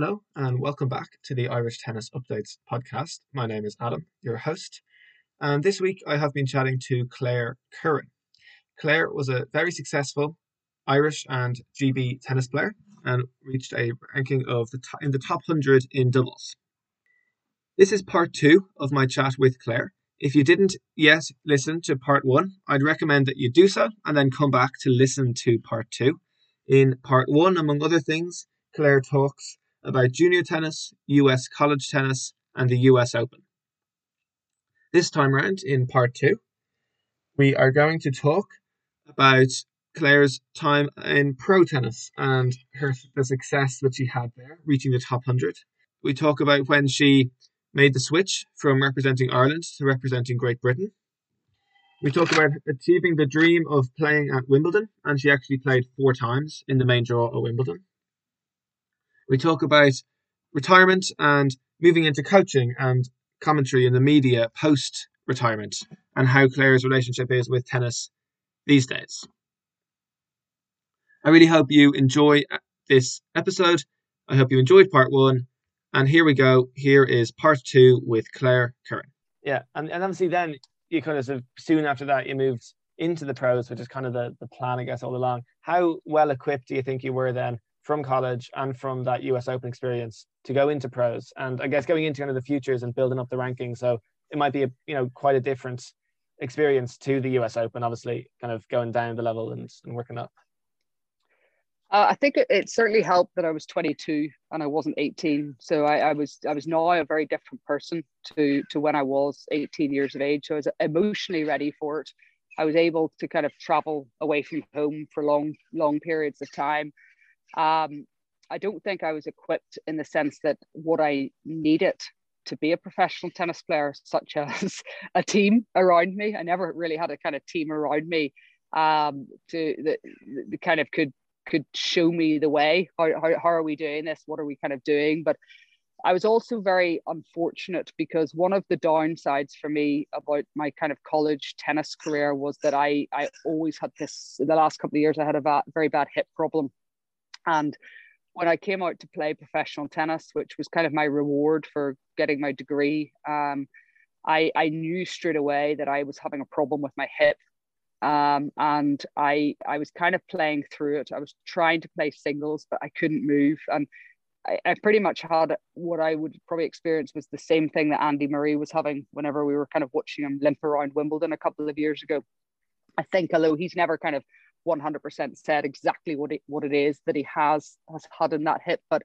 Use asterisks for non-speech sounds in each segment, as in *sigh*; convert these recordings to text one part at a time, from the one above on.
Hello, and welcome back to the Irish Tennis Updates podcast. My name is Adam, your host, and this week I have been chatting to Claire Curran. Claire was a very successful Irish and GB tennis player and reached a ranking of the in the top 100 in doubles. This is part two of my chat with Claire. If you didn't yet listen to part one, I'd recommend that you do so and then come back to listen to part two. In part one, among other things, Claire talks about junior tennis, US college tennis, and the US Open. This time round, in part two, we are going to talk about Claire's time in pro tennis and her the success that she had there, reaching the top 100. We talk about when she made the switch from representing Ireland to representing Great Britain. We talk about achieving the dream of playing at Wimbledon, and she actually played four times in the main draw at Wimbledon. We talk about retirement and moving into coaching and commentary in the media post retirement and how Claire's relationship is with tennis these days. I really hope you enjoy uh, this episode. I hope you enjoyed part one. And here we go. Here is part two with Claire Curran. Yeah. And, and obviously, then you kind of soon after that, you moved into the pros, which is kind of the, the plan, I guess, all along. How well equipped do you think you were then from college and from that US Open experience to go into pros? And I guess going into kind of the futures and building up the ranking. So it might be a, you know, quite a different experience to the US Open, obviously, kind of going down the level and, and working up. Uh, I think it, it, certainly helped that I was 22 and I wasn't 18. So I, I, was I was now a very different person to to when I was 18 years of age. So I was emotionally ready for it. I was able to kind of travel away from home for long long periods of time. Um, I don't think I was equipped in the sense that what I needed to be a professional tennis player, such *laughs* as a team around me. I never really had a kind of team around me um, to that, kind of could could show me the way. How, how, how are we doing this? What are we kind of doing? But I was also very unfortunate because one of the downsides for me about my kind of college tennis career was that I, I always had this, the last couple of years, I had a va- very bad hip problem. And when I came out to play professional tennis, which was kind of my reward for getting my degree, um, I, I knew straight away that I was having a problem with my hip um, and I I was kind of playing through it. I was trying to play singles, but I couldn't move, and I, I, pretty much had what I would probably experience was the same thing that Andy Murray was having whenever we were kind of watching him limp around Wimbledon a couple of years ago. I think, although he's never kind of 100% said exactly what it what it is that he has has had in that hip, but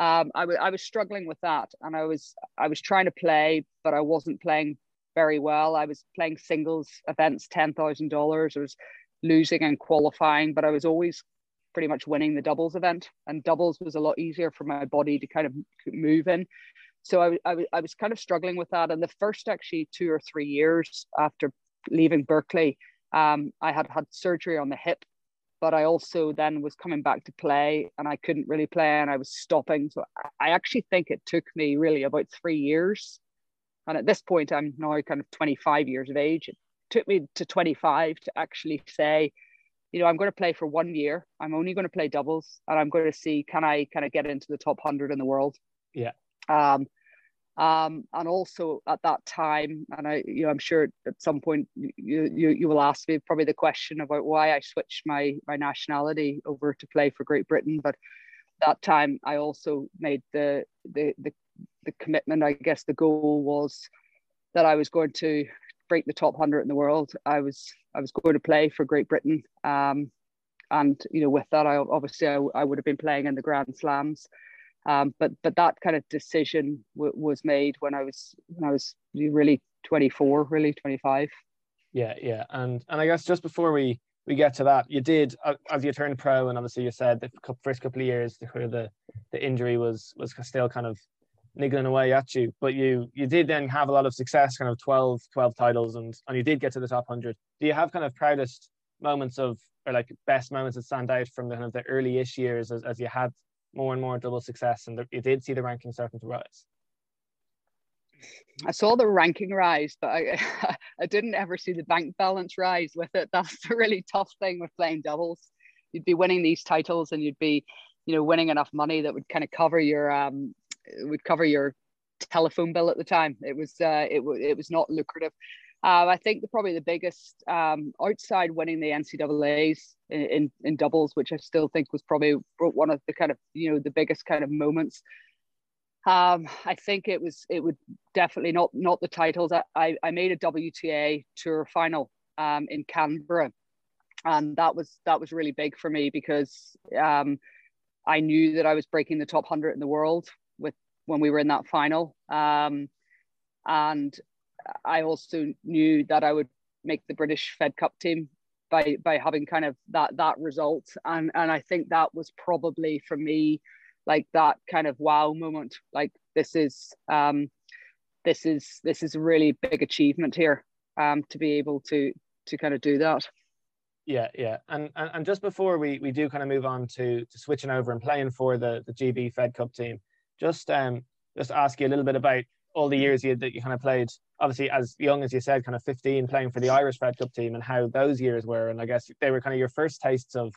um, I, w- I was struggling with that, and I was I was trying to play, but I wasn't playing very well. I was playing singles events, ten thousand dollars. I was losing and qualifying, but I was always pretty much winning the doubles event. And doubles was a lot easier for my body to kind of move in. So I, I, I was kind of struggling with that. And the first actually two or three years after leaving Berkeley, um, I had had surgery on the hip, but I also then was coming back to play and I couldn't really play and I was stopping. So I actually think it took me really about three years and at this point, I'm now kind of 25 years of age. It took me to 25 to actually say, you know, I'm going to play for one year. I'm only going to play doubles, and I'm going to see can I kind of get into the top hundred in the world. Yeah. Um, um, and also at that time, and I, you know, I'm sure at some point you, you you will ask me probably the question about why I switched my my nationality over to play for Great Britain. But that time, I also made the the the the commitment, I guess the goal was that I was going to break the top hundred in the world. I was I was going to play for Great Britain, um, and you know with that, I obviously I, I would have been playing in the Grand Slams. Um, but but that kind of decision w- was made when I was when I was really 24, really 25. Yeah, yeah, and and I guess just before we we get to that, you did uh, as you turned pro, and obviously you said the first couple of years where the the injury was was still kind of niggling away at you. But you you did then have a lot of success, kind of 12, 12 titles, and and you did get to the top hundred. Do you have kind of proudest moments of or like best moments that stand out from the kind of the early-ish years as, as you had more and more double success and you did see the ranking starting to rise? I saw the ranking rise, but I, *laughs* I didn't ever see the bank balance rise with it. *laughs* That's the really tough thing with playing doubles. You'd be winning these titles and you'd be you know, winning enough money that would kind of cover your um, would cover your telephone bill at the time. It was uh, it was it was not lucrative. Uh, I think the, probably the biggest um, outside winning the NCAA's in, in, in doubles, which I still think was probably one of the kind of you know the biggest kind of moments. Um, I think it was it would definitely not not the titles. I, I made a WTA tour final um, in Canberra, and that was that was really big for me because um, I knew that I was breaking the top hundred in the world with when we were in that final, um, and I also knew that I would make the British Fed Cup team by by having kind of that that result, and and I think that was probably for me like that kind of wow moment. Like this is um, this is this is a really big achievement here um, to be able to to kind of do that. Yeah, yeah, and, and and just before we we do kind of move on to to switching over and playing for the the GB Fed Cup team, just um just ask you a little bit about all the years you, that you kind of played. Obviously, as young as you said, kind of 15, playing for the Irish Fed Cup team, and how those years were. And I guess they were kind of your first tastes of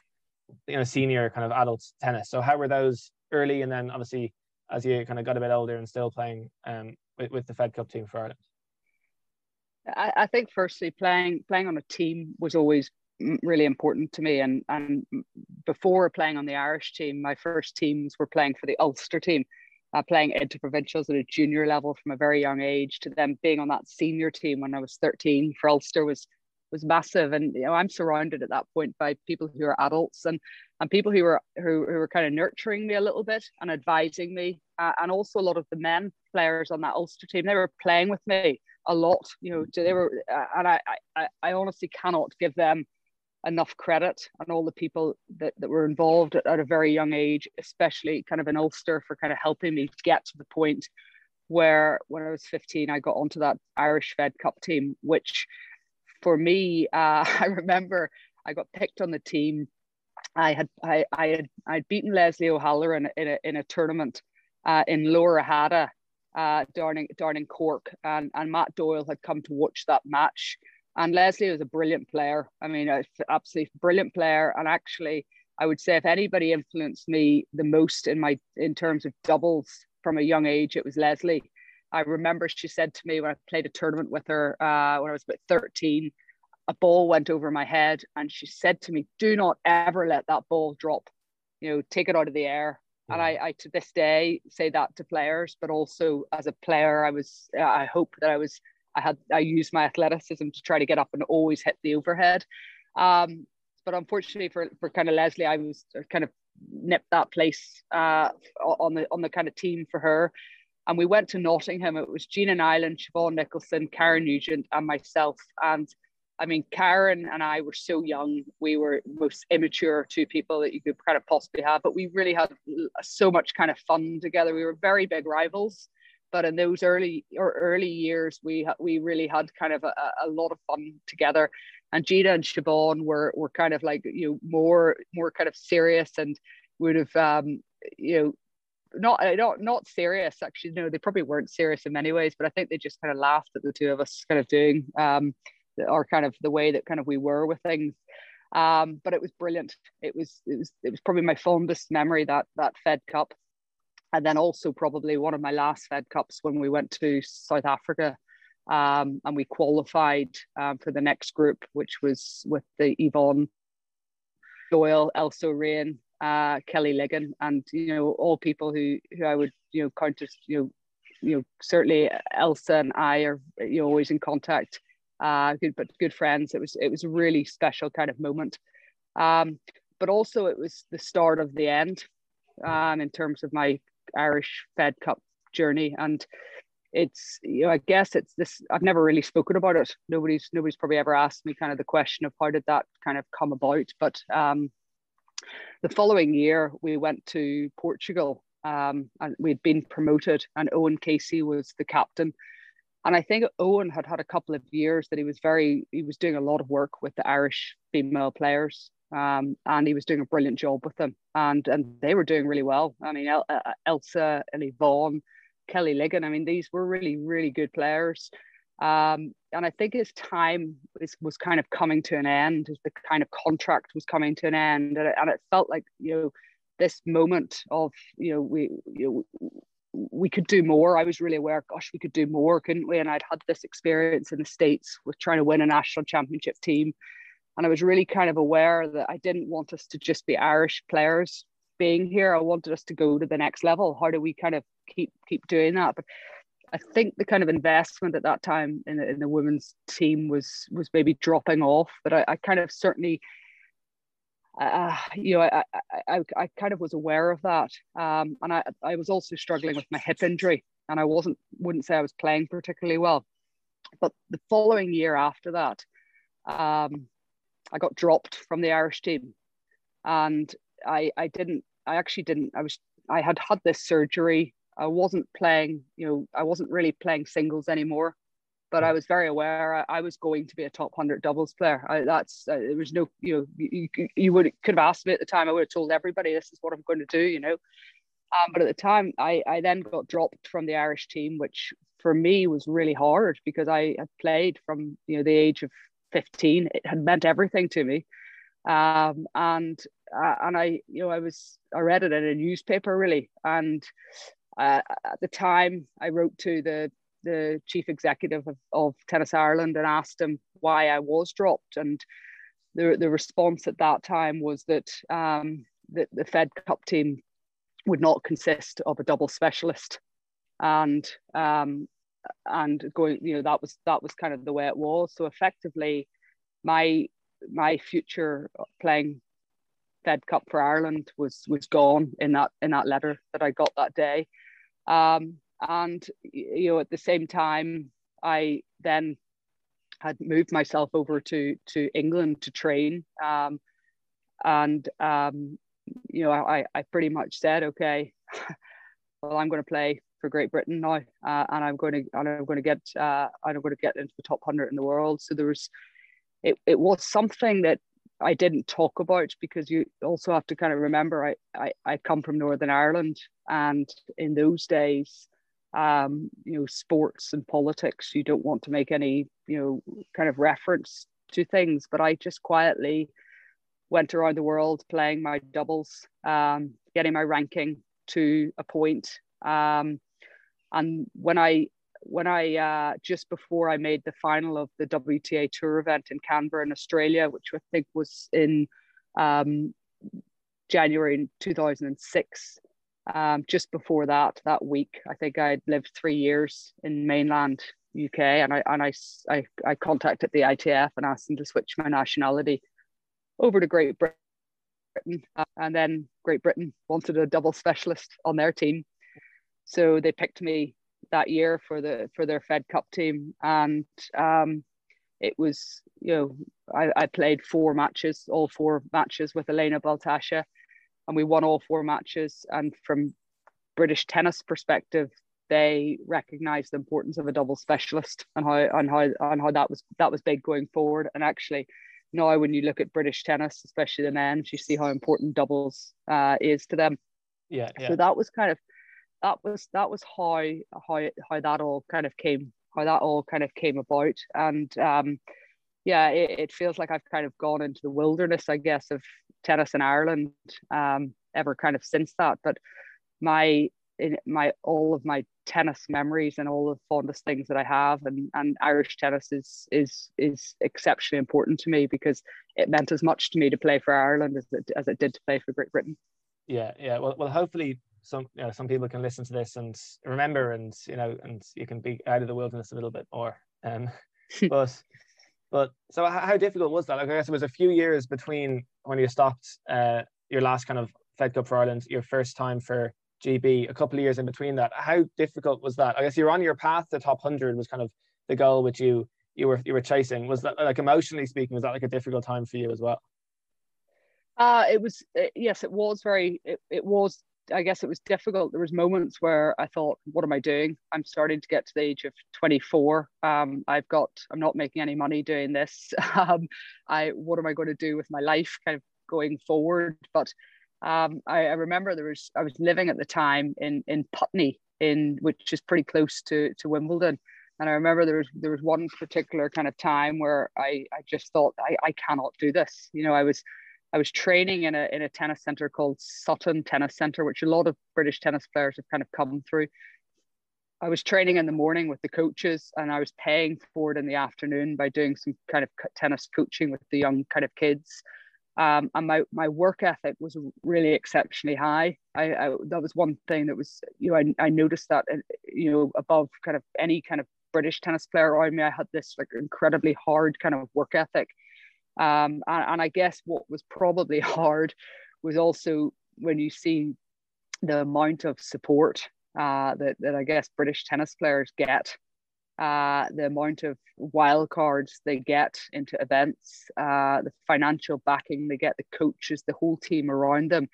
you know senior kind of adult tennis. So how were those early, and then obviously as you kind of got a bit older and still playing um with, with the Fed Cup team for Ireland? I, I think firstly playing playing on a team was always really important to me. And and before playing on the Irish team, my first teams were playing for the Ulster team, uh, playing interprovincials at a junior level from a very young age. To them being on that senior team when I was thirteen for Ulster was was massive. And you know, I'm surrounded at that point by people who are adults and and people who were who, who were kind of nurturing me a little bit and advising me, uh, and also a lot of the men players on that Ulster team. They were playing with me a lot. You know, they were, uh, and I, I I honestly cannot give them enough credit and all the people that, that were involved at, at, a very young age, especially kind of in Ulster for kind of helping me get to the point where when I was 15, I got onto that Irish Fed Cup team, which for me, *laughs* uh, I remember I got picked on the team. I had I, I had I'd beaten Leslie O'Halloran in, in a, in a tournament uh, in Lower Hada uh, in Cork, and, and Matt Doyle had come to watch that match. And Leslie was a brilliant player. I mean, an absolutely brilliant player. And actually, I would say if anybody influenced me the most in my in terms of doubles from a young age, it was Leslie. I remember she said to me when I played a tournament with her uh, when I was about 13, a ball went over my head, and she said to me, "Do not ever let that ball drop. You know, take it out of the air." Yeah. And I, I, to this day, say that to players, but also as a player, I was, I hope that I was I had I used my athleticism to try to get up and always hit the overhead. Um, but unfortunately for, for kind of Leslie, I was kind of nipped that place uh, on the on the kind of team for her. And we went to Nottingham. It was Gina Niland, Siobhan Nicholson, Karen Nugent, and myself. And I mean, Karen and I were so young. We were most immature two people that you could kind of possibly have, but we really had so much kind of fun together. We were very big rivals but in those early or early years, we we really had kind of a, a lot of fun together. And Gina and Siobhan were were kind of like you know more more kind of serious and would have um, you know not not not serious actually. No they probably weren't serious in many ways but i think they just kind of laughed at the two of us kind of doing um or kind of the way that kind of we were with things. Um but it was brilliant. It was it was it was probably my fondest memory that that fed cup and then also probably one of my last Fed Cups when we went to South Africa um, and we qualified um, for the next group, which was with the Yvonne Doyle, Elsa Rain, uh, Kelly Liggan, and you know all people who who I would you know count as you know you know certainly Elsa and I are you know always in contact, uh, good but good friends. It was it was a really special kind of moment, um, but also it was the start of the end, um, in terms of my Irish Fed Cup journey. And it's you know I guess it's this I've never really spoken about it. Nobody's nobody's probably ever asked me kind of the question of how did that kind of come about. But um, the following year we went to Portugal um, and we'd been promoted and Owen Casey was the captain. And I think Owen had had a couple of years that he was very he was doing a lot of work with the Irish female players um, and he was doing a brilliant job with them, and and they were doing really well. I mean, El- uh, uh, Elsa, Ellie Vaughan, Kelly Liggan. I mean, these were really really good players. Um, and I think his time was, was kind of coming to an end, as the kind of contract was coming to an end, and it, and it felt like you know this moment of you know we you know, we could do more. I was really aware, gosh, we could do more, couldn't we? And I'd had this experience in the States with trying to win a national championship team. And I was really kind of aware that I didn't want us to just be Irish players being here. I wanted us to go to the next level. How do we kind of keep keep doing that? But I think the kind of investment at that time in the, in the women's team was was maybe dropping off. But I, I kind of certainly uh, you know, I, I, I kind of was aware of that. Um, and I, I was also struggling with my hip injury and I wasn't, wouldn't say I was playing particularly well. But the following year after that, um, I got dropped from the Irish team and I, I didn't, I actually didn't, I was, I had had this surgery. I wasn't playing, you know, I wasn't really playing singles anymore but I was very aware I, I was going to be a top hundred doubles player. I, that's uh, there was no you know you, you would could have asked me at the time. I would have told everybody this is what I'm going to do. You know, um, but at the time I I then got dropped from the Irish team, which for me was really hard because I had played from you know the age of 15. It had meant everything to me, um, and uh, and I you know I was I read it in a newspaper really and. Uh, at the time, I wrote to the the chief executive of, of Tennis Ireland and asked him why I was dropped. And the, the response at that time was that um, the, the Fed Cup team would not consist of a double specialist. And um, and going, you know, that was that was kind of the way it was. So effectively, my my future playing Fed Cup for Ireland was was gone in that in that letter that I got that day. Um, and you know at the same time i then had moved myself over to to england to train um, and um, you know I, I pretty much said okay *laughs* well i'm going to play for great britain now uh, and i'm going to and i'm going to get uh, i'm going to get into the top 100 in the world so there was it, it was something that I didn't talk about because you also have to kind of remember I, I, I come from Northern Ireland and in those days um, you know, sports and politics. You don't want to make any, you know, kind of reference to things. But I just quietly went around the world playing my doubles, um, getting my ranking to a point. Um, and when I when I uh, just before I made the final of the WTA Tour event in Canberra in Australia, which I think was in um, January 2006, um, just before that, that week, I think I'd lived three years in mainland UK, and I and I, I, I contacted the ITF and asked them to switch my nationality over to Great Britain, uh, and then Great Britain wanted a double specialist on their team, so they picked me that year for the for their Fed Cup team, and um, it was you know I, I played four matches, all four matches with Elena Baltacha and we won all four matches. And from British tennis perspective, they recognised the importance of a double specialist and how and how and how that was that was big going forward. And actually, now when you look at British tennis, especially the men's, you see how important doubles uh, is to them. Yeah, yeah. So that was kind of that was that was how how how that all kind of came how that all kind of came about and um yeah it, it feels like i've kind of gone into the wilderness i guess of tennis in Ireland um, ever kind of since that. But my in my all of my tennis memories and all the fondest things that I have and, and Irish tennis is is is exceptionally important to me because it meant as much to me to play for Ireland as it as it did to play for Great Britain. Yeah, yeah. Well, well, hopefully some you know some people can listen to this and remember and you know and you can be out of the wilderness a little bit more. Um, *laughs* but but so how difficult was that? Like, I guess it was a few years between when you stopped uh, your last kind of Fed Cup for Ireland, your first time for GB, a couple of years in between that. How difficult was that? I guess you're on your path to top hundred was kind of the goal which you you were you were chasing. Was that like emotionally speaking, was that like a difficult time for you as well? Uh, it was yes, it was very it, it was I guess it was difficult. There was moments where I thought, "What am I doing? I'm starting to get to the age of 24. Um, I've got, I'm not making any money doing this. *laughs* Um, I, what am I going to do with my life, kind of going forward?" But um, I, I, remember there was, I was living at the time in in Putney, in which is pretty close to to Wimbledon, and I remember there was there was one particular kind of time where I I just thought I I cannot do this. You know, I was I was training in a in a tennis center called Sutton Tennis Center, which a lot of British tennis players have kind of come through. I was training in the morning with the coaches, and I was paying for it in the afternoon by doing some kind of tennis coaching with the young kind of kids. Um, and my my work ethic was really exceptionally high. I, I, that was one thing that was you know I, I noticed that uh, you know above kind of any kind of British tennis player around me, I had this like incredibly hard kind of work ethic. Um, and, and I guess what was probably *laughs* hard was also when you see the amount of support uh, that, that I guess British tennis players get, uh, the amount of wild cards they get into events, uh, the financial backing they get, the coaches, the whole team around them.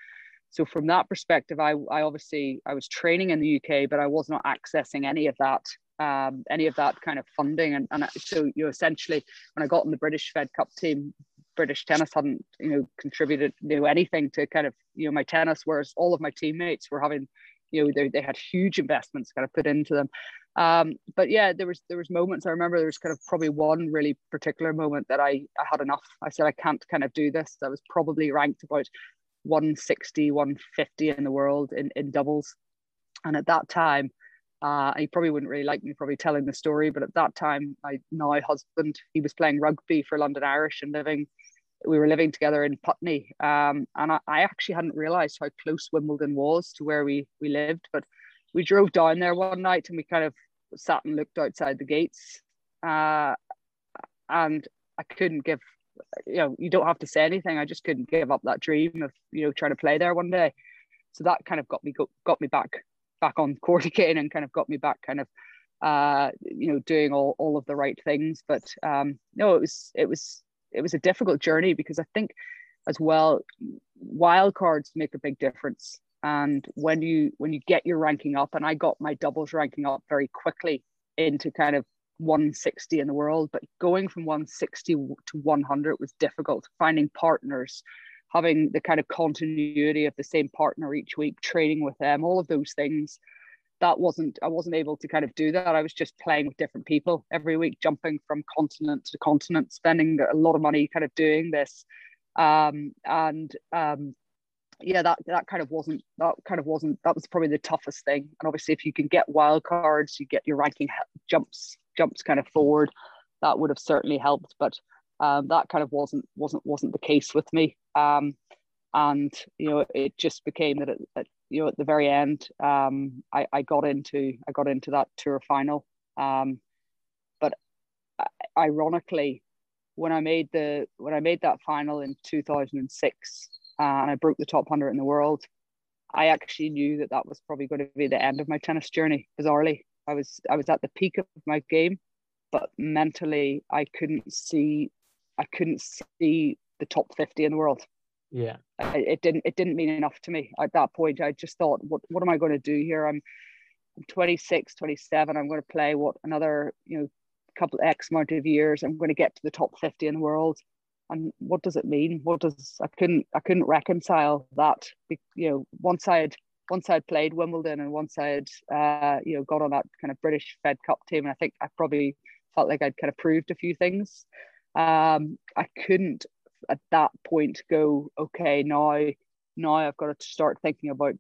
So from that perspective, I, I obviously I was training in the UK, but I was not accessing any of that um, any of that kind of funding. And, and so, you essentially, when I got in the British Fed Cup team, British tennis hadn't, you know, contributed, you know, anything to kind of, you know, my tennis, whereas all of my teammates were having, you know, they, they had huge investments kind of put into them. Um, but yeah, there was there was moments. I remember there was kind of probably one really particular moment that I I had enough. I said I can't kind of do this. I was probably ranked about 160, 150 in the world in in doubles, and at that time, uh, he probably wouldn't really like me probably telling the story, but at that time, my now husband, he was playing rugby for London Irish and living, we were living together in Putney. Um, and I, I, actually hadn't realized how close Wimbledon was to where we, we lived, but we drove down there one night and we kind of sat and looked outside the gates. Uh, and I couldn't give, you know, you don't have to say anything. I just couldn't give up that dream of, you know, trying to play there one day. So that kind of got me, got me back back on court *laughs* again and kind of got me back kind of uh you know doing all, all of the right things. But um no it was it was it was a difficult journey because i think as well wild cards make a big difference. And when you when you get your ranking up and i got my doubles ranking up very quickly into kind of 160 in the world but going from 160 to 100 was difficult. Finding partners having the kind of continuity of the same partner each week, training with them, all of those things. That wasn't, I wasn't able to kind of do that. I was just playing with different people every week, jumping from continent to continent, spending a lot of money kind of doing this. Um, and um, yeah, that that kind of wasn't that kind of wasn't that was probably the toughest thing. And obviously, if you can get wild cards, you get your ranking jumps jumps kind of forward. That would have certainly helped, but um, that kind of wasn't wasn't wasn't the case with me. Um, and you know, it just became that, it, you know at the very end, um, I, I got into I got into that tour final. Um, but ironically, when I made the when I made that final in 2006 uh, and I broke the top hundred in the world, I actually knew that that was probably going to be the end of my tennis journey. Bizarrely, I was I was at the peak of my game, but mentally I couldn't see I couldn't see the top 50 in the world. Yeah. I, it didn't it didn't mean enough to me at that point. I just thought, what what am I going to do here? I'm I'm 26, 27. I'm going to play what another, you know, couple X amount of years. I'm going to get to the top 50 in the world. And what does it mean? What does I couldn't I couldn't reconcile that. You know, once I had once I'd played Wimbledon and once I'd uh, you know got on that kind of British Fed Cup team, and I think I probably felt like I'd kind of proved a few things um, I couldn't at that point go, okay, now now I've got to start thinking about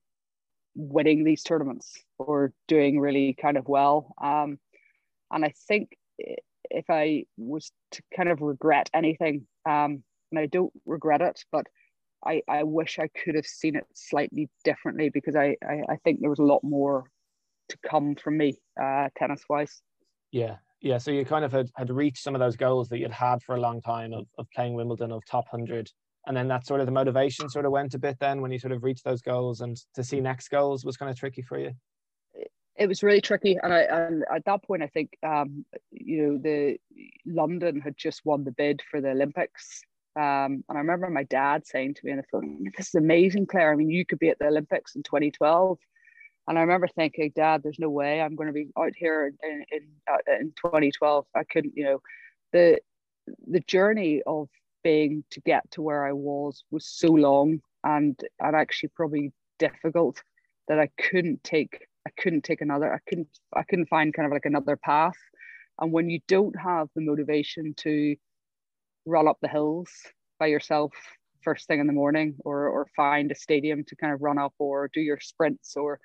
winning these tournaments or doing really kind of well. Um, and I think if I was to kind of regret anything, um, and I don't regret it, but I, I wish I could have seen it slightly differently because I, I, I think there was a lot more to come from me uh, tennis wise. Yeah, yeah, so you kind of had, had reached some of those goals that you'd had for a long time of, of playing Wimbledon, of top 100. And then that sort of the motivation sort of went a bit then when you sort of reached those goals and to see next goals was kind of tricky for you. It was really tricky. And, I, and at that point, I think, um, you know, the London had just won the bid for the Olympics. Um, and I remember my dad saying to me in the phone, this is amazing, Claire. I mean, you could be at the Olympics in 2012. And I remember thinking, Dad, there's no way I'm going to be out here in in, uh, in 2012. I couldn't, you know, the the journey of being to get to where I was was so long and and actually probably difficult that I couldn't take I couldn't take another I couldn't I couldn't find kind of like another path. And when you don't have the motivation to run up the hills by yourself first thing in the morning or or find a stadium to kind of run up or do your sprints or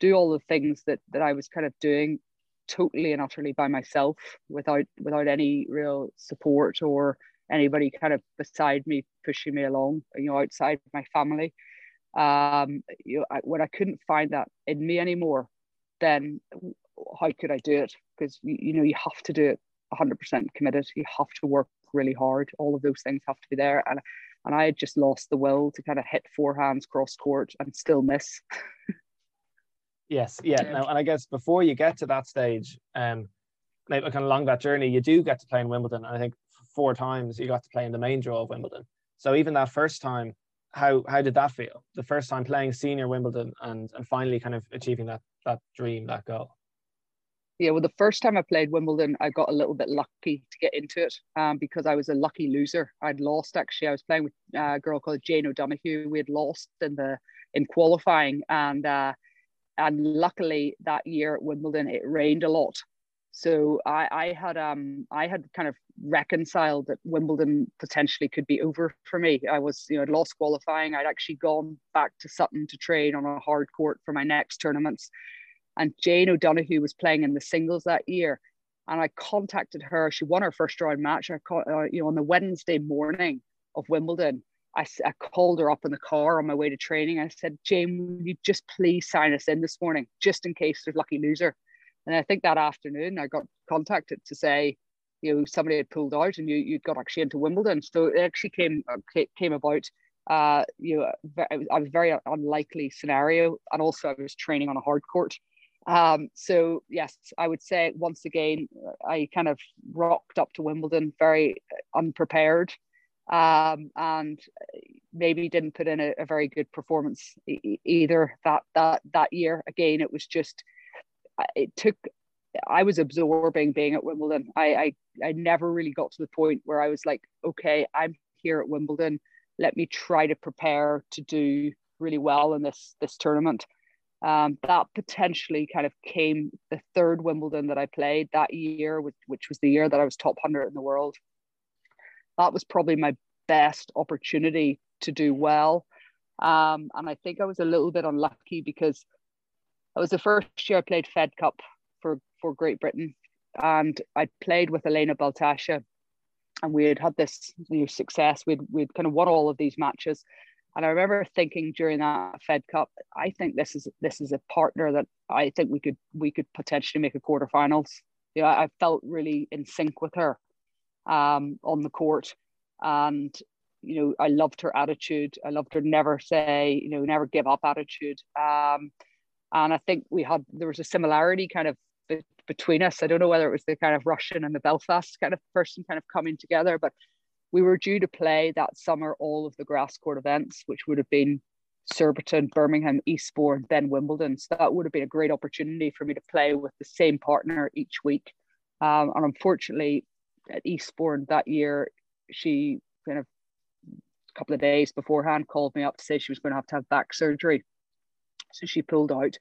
do all the things that that I was kind of doing totally and utterly by myself without without any real support or anybody kind of beside me pushing me along you know outside my family. Um you know I, when I couldn't find that in me anymore then how could I do it? Because you, you know you have to do it 100% committed. You have to work really hard. All of those things have to be there. And and I had just lost the will to kind of hit forehands cross court and still miss *laughs* Yes, yeah. Now, and I guess before you get to that stage, um, like kind of along that journey, you do get to play in Wimbledon. And I think four times you got to play in the main draw of Wimbledon. So even that first time, how how did that feel? The first time playing senior Wimbledon and and finally kind of achieving that that dream, that goal. Yeah, well, the first time I played Wimbledon, I got a little bit lucky to get into it um, because I was a lucky loser. I'd lost actually. I was playing with a girl called Jane O'Donoghue. We had lost in the in qualifying, and uh, and luckily that year at Wimbledon it rained a lot. So I, I had um I had kind of reconciled that Wimbledon potentially could be over for me. I was you know I'd lost qualifying. I'd actually gone back to Sutton to train on a hard court for my next tournaments, and Jane O'Donoghue was playing in the singles that year, and I contacted her. She won her first round match. I caught, uh, you know on the Wednesday morning of Wimbledon, I, I called her up in the car on my way to training. I said, Jane, will you just please sign us in this morning, just in case there's lucky loser? And I think that afternoon I got contacted to say, you know, somebody had pulled out and you you got actually into Wimbledon. So it actually came uh, came about. Uh, you know, I was very unlikely scenario, and also I was training on a hard court. Um, so yes, I would say once again, I kind of rocked up to Wimbledon very unprepared um, and maybe didn't put in a, a very good performance e- either that that that year. Again, it was just it took. I was absorbing being at Wimbledon. I, I I never really got to the point where I was like, okay, I'm here at Wimbledon. Let me try to prepare to do really well in this this tournament. Um, that potentially kind of came the third Wimbledon that I played that year, which, which was the year that I was top 100 in the world that was probably my best opportunity to do well. Um, and I think I was a little bit unlucky because it was the first year I played Fed Cup for, for Great Britain. And I played with Elena Baltacha and we had had this new success. We'd, we'd kind of won all of these matches. And I remember thinking during that Fed Cup, I think this is this is a partner that I think we could we could potentially make a quarterfinals. You know, I felt really in sync with her um, on the court. And, you know, I loved her attitude. I loved her never say, you know, never give up attitude. Um, and I think we had, there was a similarity kind of be- between us. I don't know whether it was the kind of Russian and the Belfast kind of person kind of coming together, but we were due to play that summer all of the grass court events, which would have been Surbiton, Birmingham, Eastbourne, then Wimbledon. So that would have been a great opportunity for me to play with the same partner each week. Um, and unfortunately, at Eastbourne that year, she kind of a couple of days beforehand called me up to say she was going to have to have back surgery. So she pulled out.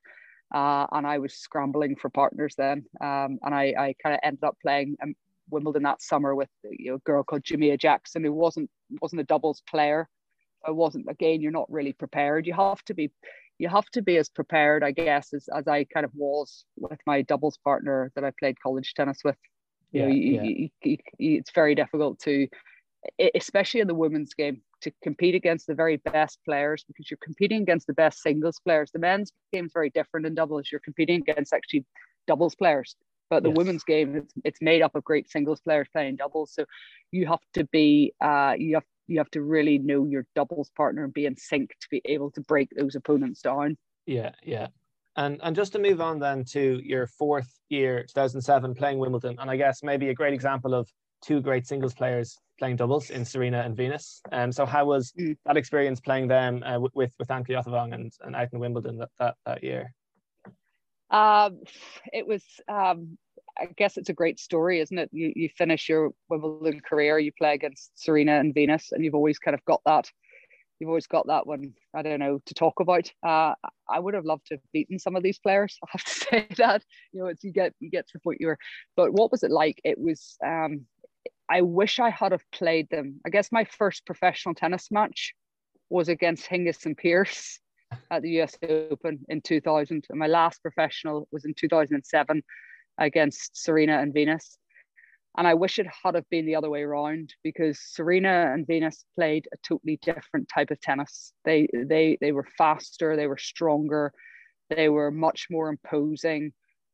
Uh, and I was scrambling for partners then. Um, and I, I kind of ended up playing um, Wimbledon that summer with you know, a girl called Jamea Jackson, who wasn't wasn't a doubles player. I wasn't again. You're not really prepared. You have to be, you have to be as prepared, I guess, as, as I kind of was with my doubles partner that I played college tennis with. You yeah, know, you, yeah. You, you, it's very difficult to, especially in the women's game, to compete against the very best players because you're competing against the best singles players. The men's game is very different in doubles. You're competing against actually doubles players. But the yes. women's game, it's, it's made up of great singles players playing doubles. So you have to be, uh, you have you have to really know your doubles partner and be in sync to be able to break those opponents down. Yeah, yeah. And and just to move on then to your fourth year, 2007, playing Wimbledon, and I guess maybe a great example of two great singles players playing doubles in Serena and Venus. Um, so how was mm. that experience playing them uh, with with Anne Keothavong and, and out in Wimbledon that, that, that year? Um, it was, um, I guess it's a great story, isn't it? You, you finish your Wimbledon career, you play against Serena and Venus, and you've always kind of got that you've always got that one i don't know to talk about uh, i would have loved to have beaten some of these players *laughs* i have to *laughs* say that you know it's you get you get to the point you were but what was it like it was um I wish I had have played them. I guess my first professional tennis match was against Hingis and Pierce *laughs* at the US Open in 2000. And my last professional was in 2007 against Serena and Venus. And I wish it had have been the other way around because Serena and Venus played a totally different type of tennis. They they they were faster, they were stronger, they were much more imposing.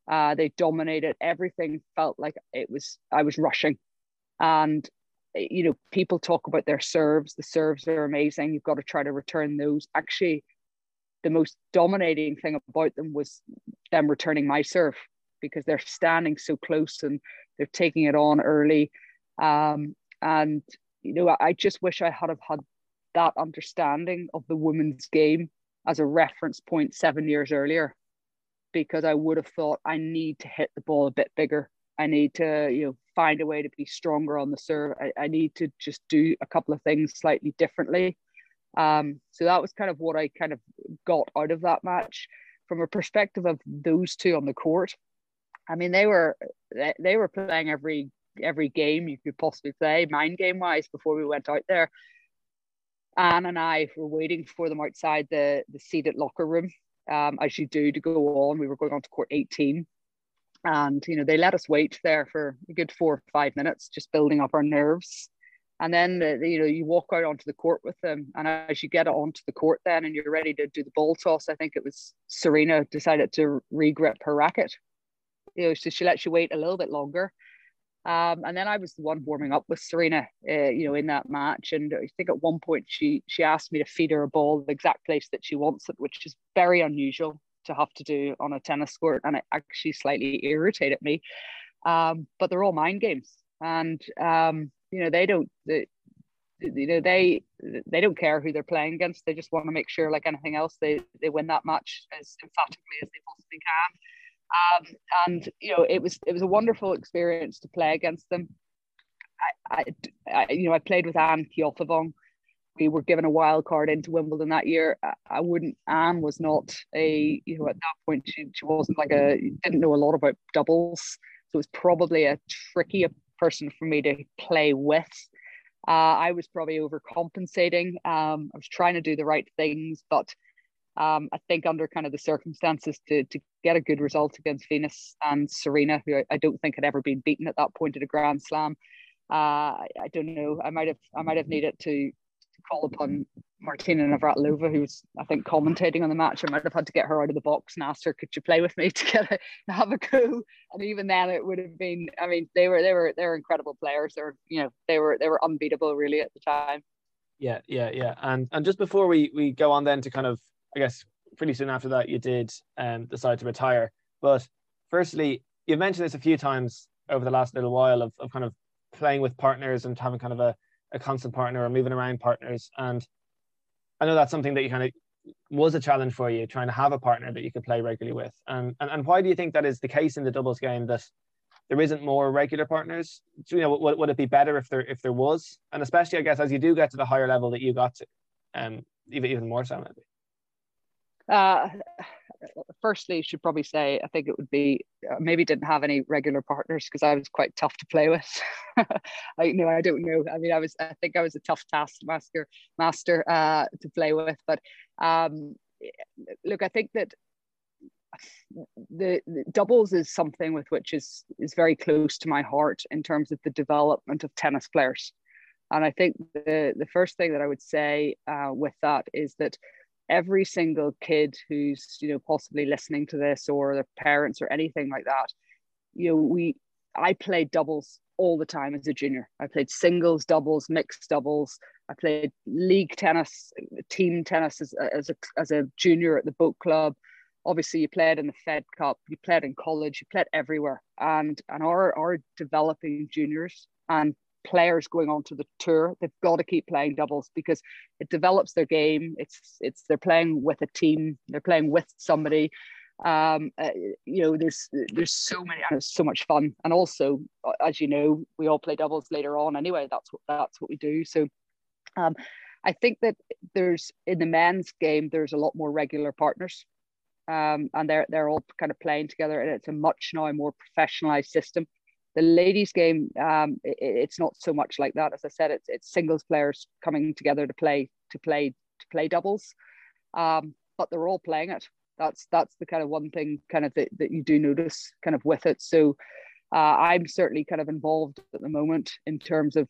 Uh, they dominated everything. Felt like it was I was rushing, and you know people talk about their serves. The serves are amazing. You've got to try to return those. Actually, the most dominating thing about them was them returning my serve because they're standing so close and they're taking it on early. Um, and you know, I just wish I had have had that understanding of the women's game as a reference point seven years earlier, because I would have thought I need to hit the ball a bit bigger. I need to, you know, find a way to be stronger on the serve. I, I need to just do a couple of things slightly differently. Um, so that was kind of what I kind of got out of that match from a perspective of those two on the court. I mean, they were they were playing every every game you could possibly play, mind game wise, before we went out there. Anne and I were waiting for them outside the the seated locker room, um, as you do to go on. We were going on to court 18, and you know they let us wait there for a good four or five minutes, just building up our nerves. And then the, you know you walk out onto the court with them, and as you get onto the court, then and you're ready to do the ball toss, I think it was Serena decided to regrip her racket you know, so she lets you wait a little bit longer. Um, and then I was the one warming up with Serena, uh, you know, in that match. And I think at one point she she asked me to feed her a ball the exact place that she wants it, which is very unusual to have to do on a tennis court, and it actually slightly irritated me. Um, but they're all mind games, and um, you know they don't. They, you know they they don't care who they're playing against. They just want to make sure, like anything else, they they win that match as emphatically as they possibly can. Um, and you know, it was it was a wonderful experience to play against them. I, I, I you know, I played with Anne Keothavong. We were given a wild card into Wimbledon that year. I, I wouldn't. Anne was not a you know at that point she, she wasn't like a didn't know a lot about doubles, so it was probably a trickier person for me to play with. Uh, I was probably overcompensating. Um, I was trying to do the right things, but um, I think under kind of the circumstances to to get a good result against Venus and Serena, who I, I don't think had ever been beaten at that point at a Grand Slam. Uh, I, don't know. I might have I might have needed to, to call upon Martina Navratilova, who was I think commentating on the match. I might have had to get her out of the box and ask her, "Could you play with me *laughs* to get a, have a go?" And even then, it would have been. I mean, they were they were they were incredible players. They were you know they were they were unbeatable really at the time. Yeah, yeah, yeah. And and just before we we go on then to kind of I guess pretty soon after that you did um, decide to retire. But firstly, you've mentioned this a few times over the last little while of, of kind of playing with partners and having kind of a, a constant partner or moving around partners. And I know that's something that you kind of was a challenge for you trying to have a partner that you could play regularly with. And, and, and why do you think that is the case in the doubles game that there isn't more regular partners? Do you know, would, would it be better if there if there was? And especially, I guess, as you do get to the higher level that you got to, um, even even more so maybe. Uh, *sighs* firstly, should probably say I think it would be uh, maybe didn't have any regular partners because I was quite tough to play with. *laughs* I know I don't know. I mean, I was I think I was a tough taskmaster master master uh, to play with. But um, look, I think that *sighs* the, the, doubles is something with which is is very close to my heart in terms of the development of tennis players. And I think the the first thing that I would say uh, with that is that every single kid who's you know possibly listening to this or their parents or anything like that you know we i played doubles all the time as a junior. I played singles doubles mixed doubles. I played league tennis team tennis as, as a as a junior at the boat club. Obviously you played in the fed cup you played in college you played everywhere. And and our our developing juniors and players going on to the tour. They've got to keep playing doubles because it develops their game. It's it's they're playing with a team. They're playing with somebody. Um uh, you know there's there's so many and it's so much fun. And also uh, as you know we all play doubles later on anyway. That's what that's what we do. So um i think that there's in the men's game there's a lot more regular partners. Um and they're they're all kind of playing together and it's a much now more professionalized system the ladies game um, it, it's not so much like that. As i said it's, it's singles players coming together to play to play to play doubles. Um, but they're all playing it. That's that's the kind of one thing kind of that, that you do notice kind of with it. So uh, i'm certainly kind of involved at the moment in terms of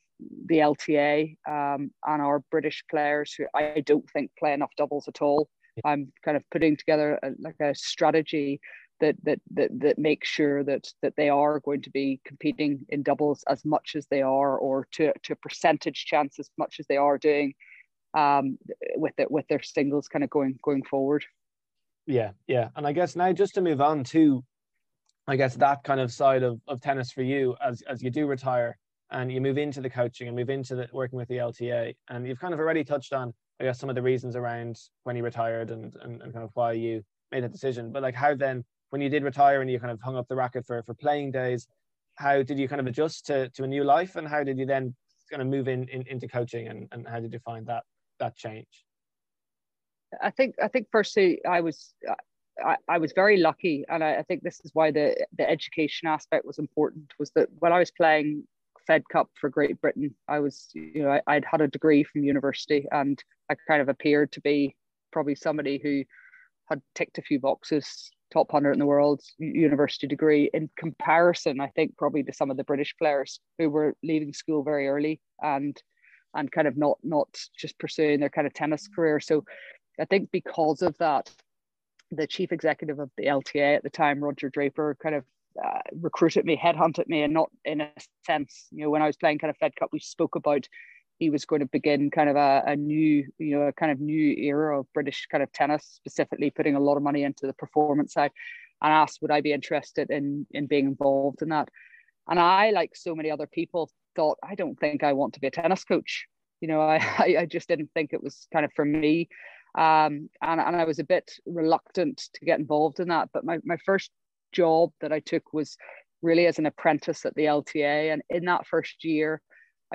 the lta um, and our british players who i don't think play enough doubles at all. I'm kind of putting together a, like a strategy that that that that make sure that that they are going to be competing in doubles as much as they are, or to to a percentage chance as much as they are doing um, with it with their singles kind of going going forward. Yeah, yeah, and I guess now just to move on to, I guess that kind of side of, of tennis for you as as you do retire and you move into the coaching and move into the working with the LTA, and you've kind of already touched on I guess some of the reasons around when you retired and and, and kind of why you made that decision. But like how then when you did retire and you kind of hung up the racket for for playing days, how did you kind of adjust to to a new life, and how did you then kind of move in, in into coaching, and and how did you find that that change? I think I think firstly I was I, I was very lucky, and I, I think this is why the the education aspect was important. Was that when I was playing Fed Cup for Great Britain, I was you know I, would had a degree from university, and I kind of appeared to be probably somebody who had ticked a few boxes top 100 in the world university degree. In comparison i think probably to some of the british players who were leaving school very early and and kind of not not just pursuing their kind of tennis career. So i think because of that the chief executive of the lta at the time roger draper kind of uh, recruited me headhunted me and not in a sense you know when i was playing kind of fed cup we spoke about he was going to begin kind of a, a new, you know, a kind of new era of British kind of tennis, specifically putting a lot of money into the performance side, and asked would I be interested in in being involved in that. And I, like so many other people, thought I don't think I want to be a tennis coach. You know, *laughs* I I just didn't think it was kind of for me, um, and and I was a bit reluctant to get involved in that. But my my first job that I took was really as an apprentice at the LTA, and in that first year.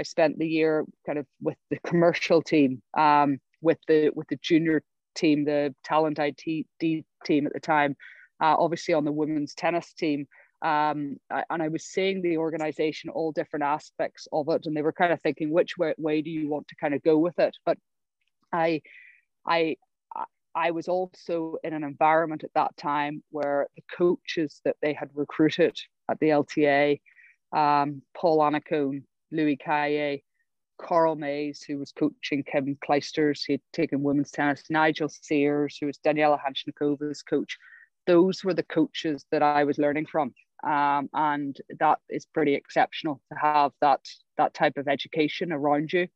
I spent the year kind of with the commercial team, um, with the with the junior team, the talent IT team at the time, uh, obviously on the women's tennis team. Um, I, and I was seeing the organization, all different aspects of it, and they were kind of thinking, which way, way do you want to kind of go with it? But I, I, I was also in an environment at that time where the coaches that they had recruited at the LTA, um, Paul Annacone, Louis Cayer, Carl Maes, who was coaching Kim Clijsters, he had taken women's tennis, Nigel Sears, who was Daniela Hantuchová's coach. Those were the coaches that I was learning from. Um, and that is pretty exceptional to have that that type of education around you.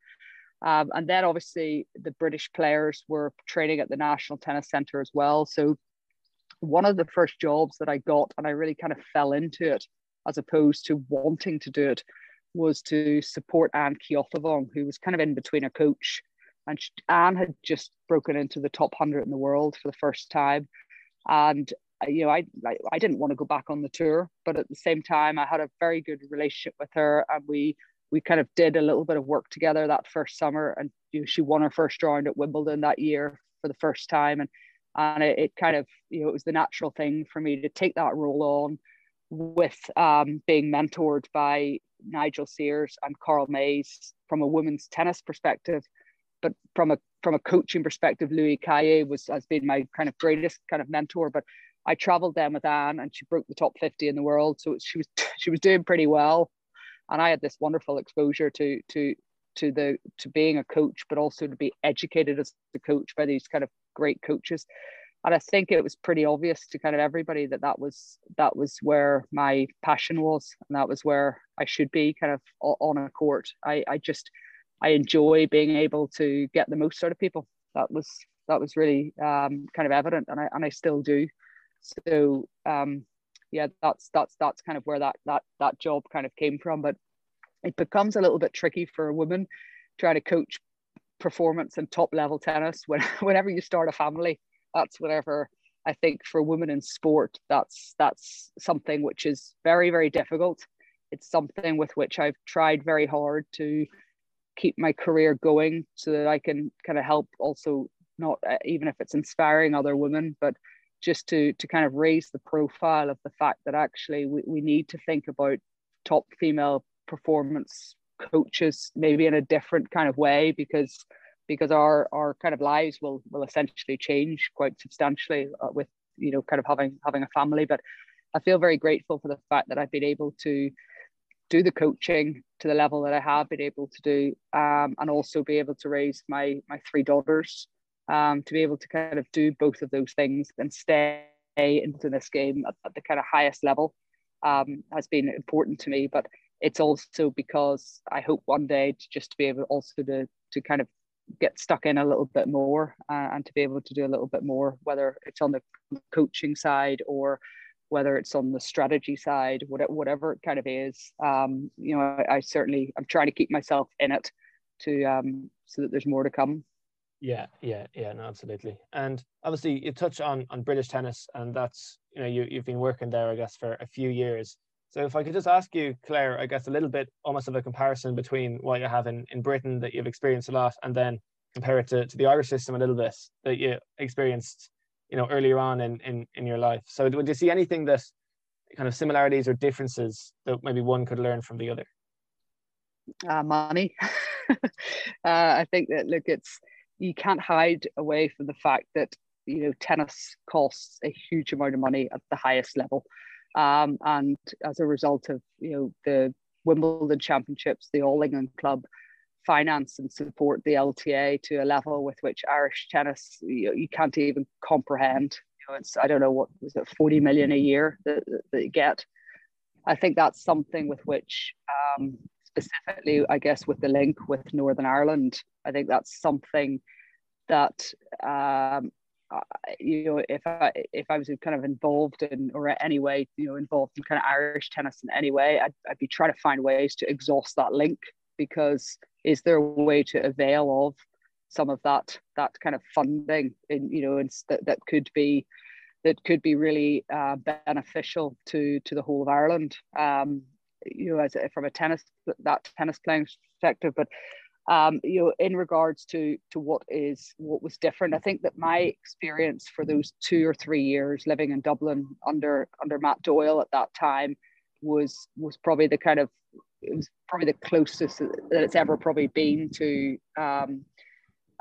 Um, and then obviously the British players were training at the National Tennis Centre as well. So one of the first jobs that I got, and I really kind of fell into it as opposed to wanting to do it, was to support Anne Keothavong, who was kind of in between a coach. And she, Anne had just broken into the top 100 in the world for the first time. And, uh, you know, I, I, I didn't want to go back on the tour, but at the same time, I had a very good relationship with her. And we, we kind of did a little bit of work together that first summer. And you know, she won her first round at Wimbledon that year for the first time. And, and it, it kind of, you know, it was the natural thing for me to take that role on with um, being mentored by Nigel Sears and Carl Maes from a women's tennis perspective, but from a from a coaching perspective, Louis Cayer was has been my kind of greatest kind of mentor. But I travelled then with Anne, and she broke the top fifty in the world, so she was *laughs* she was doing pretty well, and I had this wonderful exposure to to to the to being a coach, but also to be educated as a coach by these kind of great coaches and I think it was pretty obvious to kind of everybody that that was that was where my passion was, and that was where I should be, kind of on a court. I I just I enjoy being able to get the most out of people. That was that was really um, kind of evident, and I and I still do. So um, yeah, that's that's that's kind of where that that that job kind of came from. But it becomes a little bit tricky for a woman trying to coach performance and top level tennis when *laughs* whenever you start a family that's whatever I think for women in sport, that's that's something which is very very difficult. It's something with which I've tried very hard to keep my career going so that I can kind of help also not uh, even if it's inspiring other women, but just to to kind of raise the profile of the fact that actually we, we need to think about top female performance coaches, maybe in a different kind of way, because because our our kind of lives will will essentially change quite substantially uh, with you know kind of having having a family. But I feel very grateful for the fact that I've been able to do the coaching to the level that I have been able to do, um, and also be able to raise my my three daughters, um, to be able to kind of do both of those things and stay into this game at, at the kind of highest level, um, has been important to me. But it's also because I hope one day to just to be able also to to kind of get stuck in a little bit more uh, and to be able to do a little bit more, whether it's on the coaching side or whether it's on the strategy side, whatever, it kind of is. Um, you know, I, I, certainly I'm trying to keep myself in it to um, so that there's more to come. Yeah, yeah, yeah, no, absolutely. And obviously, you touch on on British tennis, and that's you know you you've been working there, I guess, for a few years. So if I could just ask you, Claire, I guess a little bit almost of a comparison between what you have in, in Britain that you've experienced a lot and then compare it to, to the Irish system a little bit that you experienced, you know, earlier on in, in, in your life. So would you see anything that kind of similarities or differences that maybe one could learn from the other? Uh, money. *laughs* uh, I think that look, it's you can't hide away from the fact that you know tennis costs a huge amount of money at the highest level. Um, and as a result of you know the Wimbledon Championships, the All England Club finance and support the LTA to a level with which Irish tennis you, you can't even comprehend. You know, it's I don't know what was it, forty million a year that, that you get. I think that's something with which um, specifically, I guess, with the link with Northern Ireland, I think that's something that um, you know, if I if I was kind of involved in or in any way, you know, involved in kind of Irish tennis in any way, I'd, I'd be trying to find ways to exhaust that link because is there a way to avail of some of that that kind of funding in you know that, that could be that could be really uh, beneficial to to the whole of Ireland? Um, you know as from a tennis that tennis playing perspective but um, you know, in regards to to what is what was different. I think that my experience for those two or three years living in Dublin under under Matt Doyle at that time was was probably the kind of it was probably the closest that it's ever probably been to um,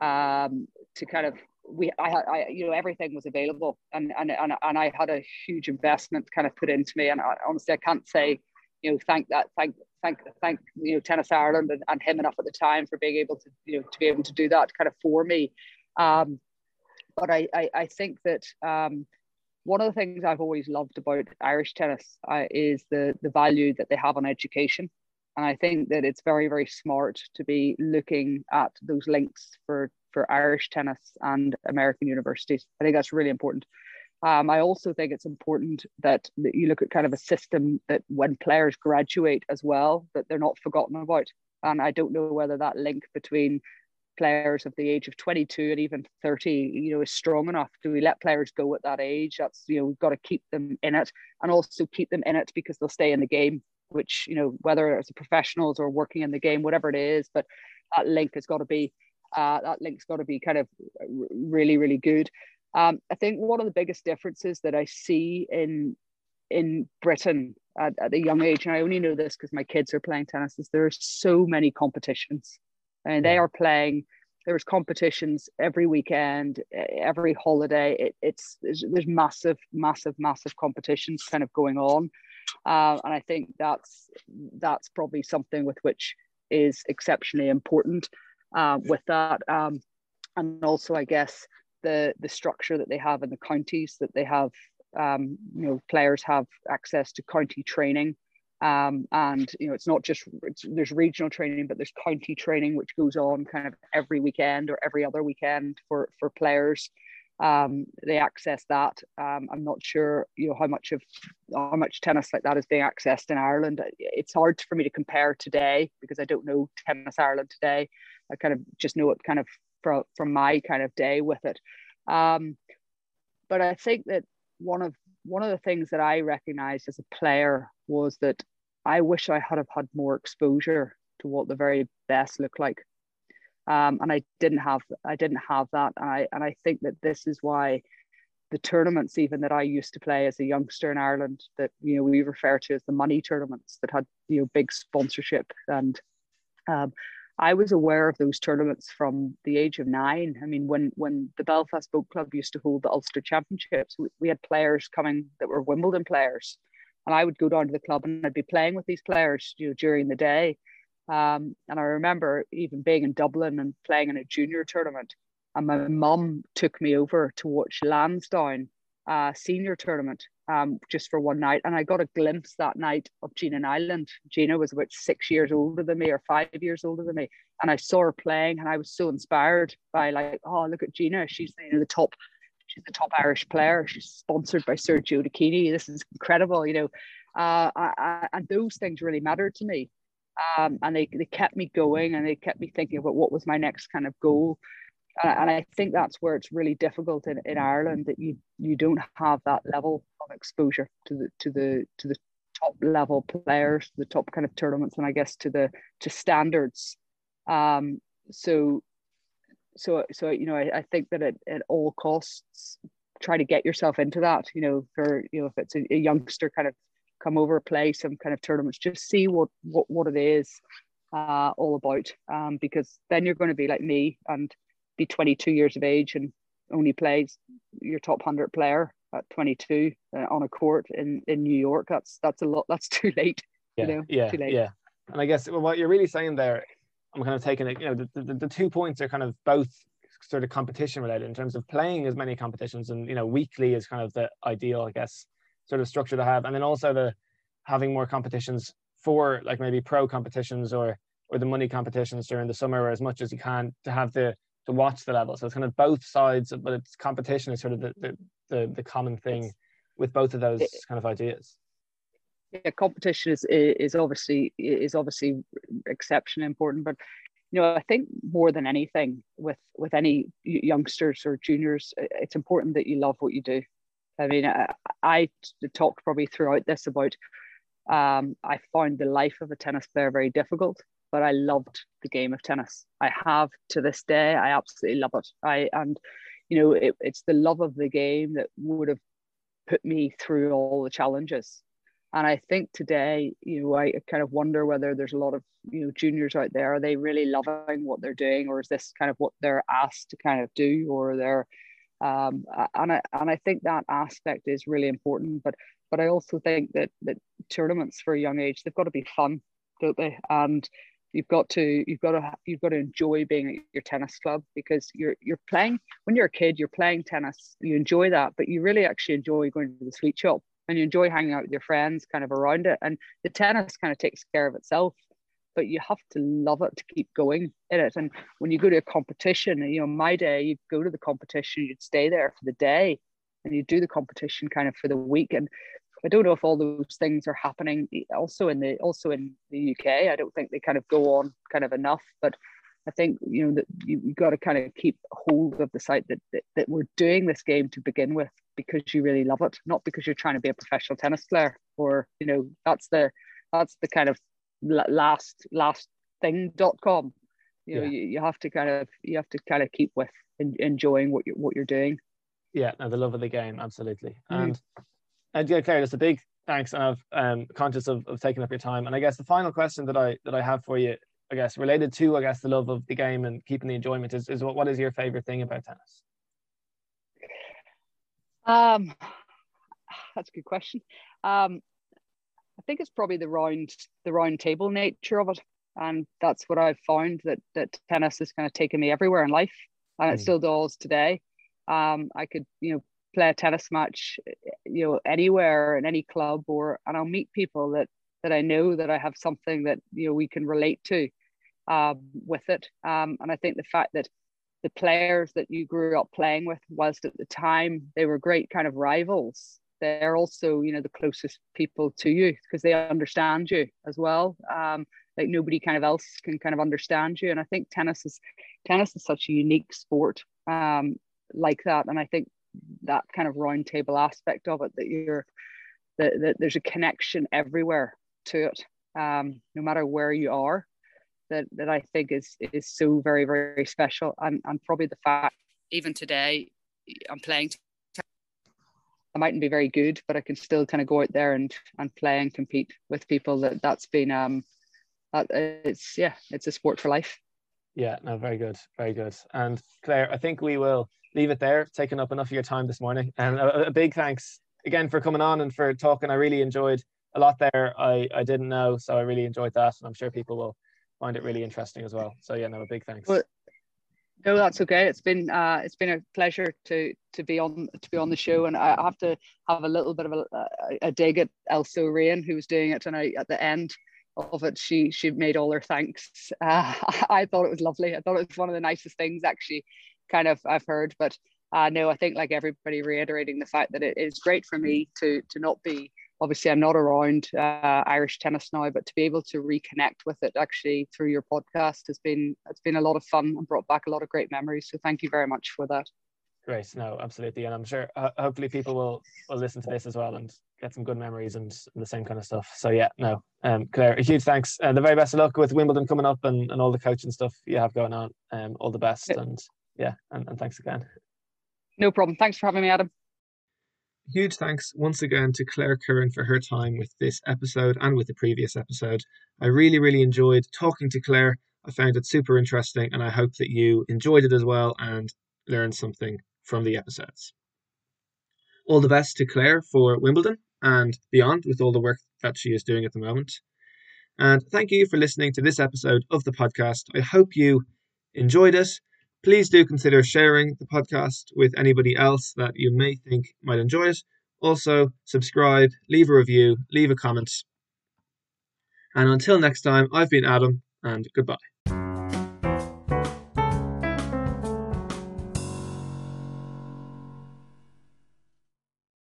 um, to kind of we I, I you know everything was available and and and, and I had a huge investment kind of put into me and I, honestly I can't say you know thank that thank thank thank you know Tennis Ireland and, and him enough at the time for being able to you know to be able to do that kind of for me. Um, but I, I, I think that um, one of the things I've always loved about Irish tennis uh, is the the value that they have on education, and I think that it's very very smart to be looking at those links for for Irish tennis and American universities. I think that's really important. Um, I also think it's important that, that you look at kind of a system that when players graduate as well, that they're not forgotten about. And I don't know whether that link between players of the age of 22 and even 30 you know is strong enough. Do we let players go at that age? That's you know we've got to keep them in it and also keep them in it because they'll stay in the game which you know whether it's professionals or working in the game whatever it is but that link has got to be uh, that link's got to be kind of really really good um, I think one of the biggest differences that I see in in Britain at, at a young age, and I only know this because my kids are playing tennis, is there are so many competitions, and they are playing. There's competitions every weekend, every holiday. It, it's there's, massive, massive, massive competitions kind of going on, uh, and I think that's that's probably something with which is exceptionally important. Uh, with that, um, and also I guess the the structure that they have in the counties that they have um, you know players have access to county training. Um, and you know it's not just it's, there's regional training but there's county training which goes on kind of every weekend or every other weekend for for players. Um, they access that. Um, i'm not sure you know how much of how much tennis like that is being accessed in ireland. It's hard for me to compare today because i don't know tennis ireland today. I kind of just know it kind of from from my kind of day with it. Um, but I think that one of one of the things that I recognized as a player was that I wish I had have had more exposure to what the very best look like. Um, and I didn't have I didn't have that. And I and I think that this is why the tournaments even that I used to play as a youngster in Ireland that you know we refer to as the money tournaments that had you know big sponsorship and um, I was aware of those tournaments from the age of nine. I mean, when when the Belfast Boat Club used to hold the Ulster Championships, we, we had players coming that were Wimbledon players, and I would go down to the club and I'd be playing with these players you know, during the day. Um, and I remember even being in Dublin and playing in a junior tournament, and my mum took me over to watch Lansdowne uh, senior tournament um, just for one night. And I got a glimpse that night of Gina Niland. Gina was about six years older than me or five years older than me. And I saw her playing and I was so inspired by like, oh, look at Gina. She's you know, the top, she's the top Irish player. She's sponsored by Sir Sergio Tacchini. This is incredible, you know. Uh, I, I, and those things really mattered to me. Um, and they, they kept me going and they kept me thinking about what was my next kind of goal and I think that's where it's really difficult in, in Ireland that you you don't have that level of exposure to the to the to the top level players, the top kind of tournaments, and I guess to the to standards. Um, so so so you know I, I think that at, at all costs try to get yourself into that you know for you know if it's a, a youngster kind of come over play some kind of tournaments just see what what, what it is uh, all about um, because then you're going to be like me and be 22 years of age and only plays your top 100 player at 22 uh, on a court in in New York. That's that's a lot. That's *laughs* too late yeah you know, yeah yeah. And I guess what you're really saying there I'm kind of taking it you know the, the, the two points are kind of both sort of competition related in terms of playing as many competitions and you know weekly is kind of the ideal I guess sort of structure to have. And then also the having more competitions for like maybe pro competitions or or the money competitions during the summer or as much as you can to have the to watch the level. So it's kind of both sides, but it's competition is sort of the the, the, the common thing with both of those it, kind of ideas. Yeah, competition is is obviously is obviously exceptionally important, but you know I think more than anything with with any youngsters or juniors, it's important that you love what you do. I mean, I, I talked probably throughout this about um, I found the life of a tennis player very difficult but I loved the game of tennis. I have to this day. I absolutely love it. I and you know it, it's the love of the game that would have put me through all the challenges. And I think today, you know, I kind of wonder whether there's a lot of you know juniors out there. Are they really loving what they're doing, or is this kind of what they're asked to kind of do, or they're um, and I and I think that aspect is really important. But but I also think that that tournaments for a young age they've got to be fun, don't they? And you've got to you've got to you've got to enjoy being at your tennis club because you're you're playing when you're a kid you're playing tennis you enjoy that but you really actually enjoy going to the sweet shop and you enjoy hanging out with your friends kind of around it and the tennis kind of takes care of itself but you have to love it to keep going in it and when you go to a competition you know my day you'd go to the competition you'd stay there for the day and you do the competition kind of for the week and I don't know if all those things are happening also in the also in the UK. I don't think they kind of go on kind of enough, but I think you know that you, you got to kind of keep hold of the site that, that that we're doing this game to begin with because you really love it, not because you're trying to be a professional tennis player or you know that's the that's the kind of last last thing dot com. You know, yeah. you, you have to kind of you have to kind of keep with enjoying what you're what you're doing. Yeah, no, the love of the game, absolutely. Mm. And and yeah, Claire, just a big thanks. And I'm um, conscious of, of taking up your time. And I guess the final question that I that I have for you, I guess, related to I guess the love of the game and keeping the enjoyment is, is what, what is your favorite thing about tennis? Um, that's a good question. Um, I think it's probably the round the round table nature of it, and that's what I've found that that tennis has kind of taken me everywhere in life, and mm. it still does today. Um, I could you know play a tennis match, you know, anywhere in any club, or and I'll meet people that that I know that I have something that you know we can relate to um, with it. Um, and I think the fact that the players that you grew up playing with, whilst at the time they were great kind of rivals, they're also you know the closest people to you because they understand you as well. Um, like nobody kind of else can kind of understand you. And I think tennis is tennis is such a unique sport um, like that. And I think that kind of round table aspect of it that you're that, that there's a connection everywhere to it um, no matter where you are that that I think is is so very very special and and probably the fact even today I'm playing I mightn't be very good, but I can still kind of go out there and and play and compete with people. That that's been um, that it's yeah, it's a sport for life. Yeah, no, very good, very good. And Claire, I think we will leave it there. Taking up enough of your time this morning, and a, a big thanks again for coming on and for talking. I really enjoyed a lot there. I I didn't know, so I really enjoyed that, and I'm sure people will find it really interesting as well. So yeah, no, a big thanks. No, that's okay. It's been uh, it's been a pleasure to to be on to be on the show, and I have to have a little bit of a, a dig at Elsa Rain, who was doing it tonight at the end of it. She she made all her thanks. Uh, *laughs* I thought it was lovely. I thought it was one of the nicest things actually, kind of I've heard. But uh, no, I think like everybody reiterating the fact that it is great for me to to not be obviously I'm not around uh, Irish tennis now, but to be able to reconnect with it actually through your podcast has been it's been a lot of fun and brought back a lot of great memories. So thank you very much for that. Great, no, absolutely, and I'm sure uh, hopefully people will will listen to this as well and get some good memories and, and the same kind of stuff. So yeah, no, um, Claire, a huge thanks. Uh, the very best of luck with Wimbledon coming up and, and all the coaching stuff you have going on. Um, all the best, and yeah, and, and thanks again. No problem. Thanks for having me, Adam. Huge thanks once again to Claire Curran for her time with this episode and with the previous episode. I really, really enjoyed talking to Claire. I found it super interesting, and I hope that you enjoyed it as well and learned something from the episodes. All the best to Claire for Wimbledon and beyond with all the work that she is doing at the moment. And thank you for listening to this episode of the podcast. I hope you enjoyed it. Please do consider sharing the podcast with anybody else that you may think might enjoy it. Also, subscribe, leave a review, leave a comment. And until next time, I've been Adam, and goodbye.